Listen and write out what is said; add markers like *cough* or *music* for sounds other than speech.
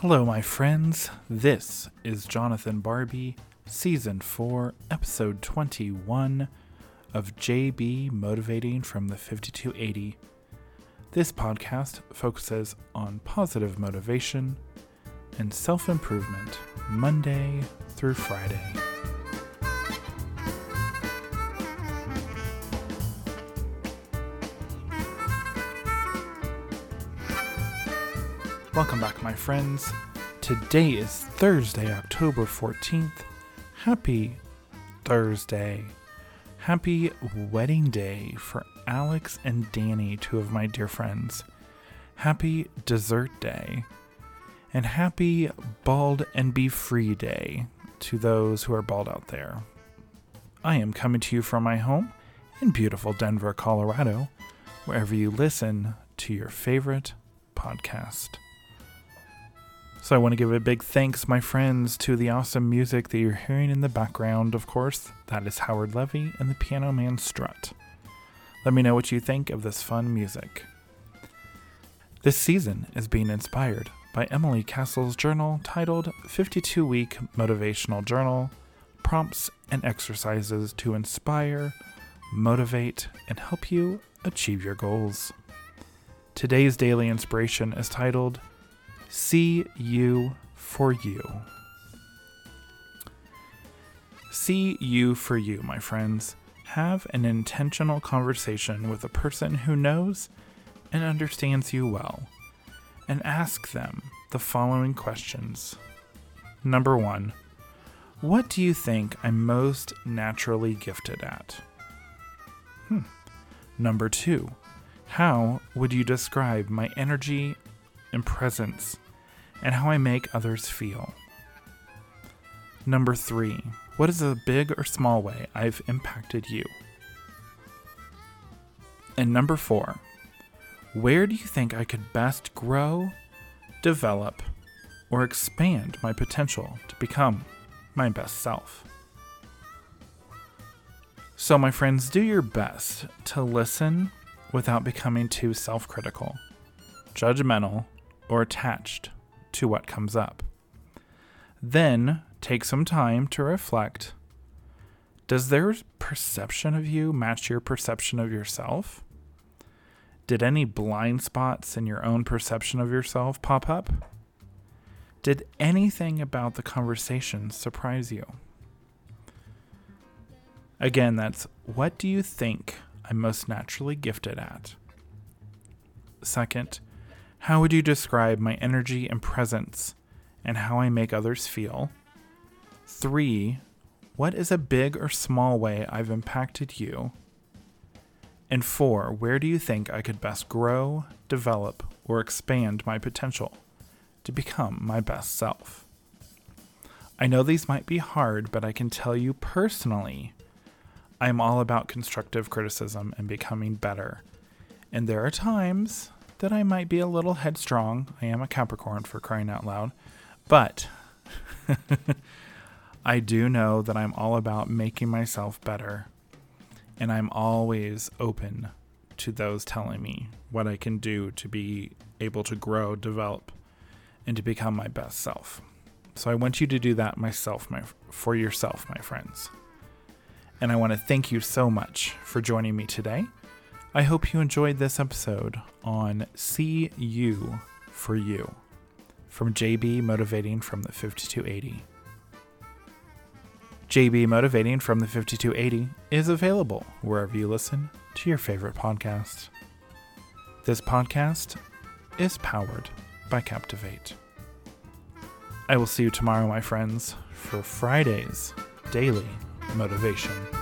Hello, my friends. This is Jonathan Barbie, Season 4, Episode 21 of JB Motivating from the 5280. This podcast focuses on positive motivation and self improvement Monday through Friday. Welcome back, my friends. Today is Thursday, October 14th. Happy Thursday. Happy wedding day for Alex and Danny, two of my dear friends. Happy dessert day. And happy bald and be free day to those who are bald out there. I am coming to you from my home in beautiful Denver, Colorado, wherever you listen to your favorite podcast. So I want to give a big thanks, my friends, to the awesome music that you're hearing in the background, of course. That is Howard Levy and the Piano Man Strut. Let me know what you think of this fun music. This season is being inspired by Emily Castle's journal titled 52 Week Motivational Journal Prompts and Exercises to Inspire, Motivate, and Help You Achieve Your Goals. Today's daily inspiration is titled See You for You. See you for you, my friends. Have an intentional conversation with a person who knows and understands you well, and ask them the following questions. Number one, what do you think I'm most naturally gifted at? Hmm. Number two, how would you describe my energy and presence and how I make others feel. Number three, what is a big or small way I've impacted you? And number four, where do you think I could best grow, develop, or expand my potential to become my best self? So, my friends, do your best to listen without becoming too self critical, judgmental, or attached to what comes up. Then take some time to reflect. Does their perception of you match your perception of yourself? Did any blind spots in your own perception of yourself pop up? Did anything about the conversation surprise you? Again, that's what do you think I'm most naturally gifted at? Second, how would you describe my energy and presence and how I make others feel? Three, what is a big or small way I've impacted you? And four, where do you think I could best grow, develop, or expand my potential to become my best self? I know these might be hard, but I can tell you personally, I'm all about constructive criticism and becoming better. And there are times that I might be a little headstrong. I am a Capricorn for crying out loud. But *laughs* I do know that I'm all about making myself better. And I'm always open to those telling me what I can do to be able to grow, develop, and to become my best self. So I want you to do that myself, my for yourself, my friends. And I want to thank you so much for joining me today. I hope you enjoyed this episode on See You for You from JB Motivating from the 5280. JB Motivating from the 5280 is available wherever you listen to your favorite podcast. This podcast is powered by Captivate. I will see you tomorrow, my friends, for Friday's Daily Motivation.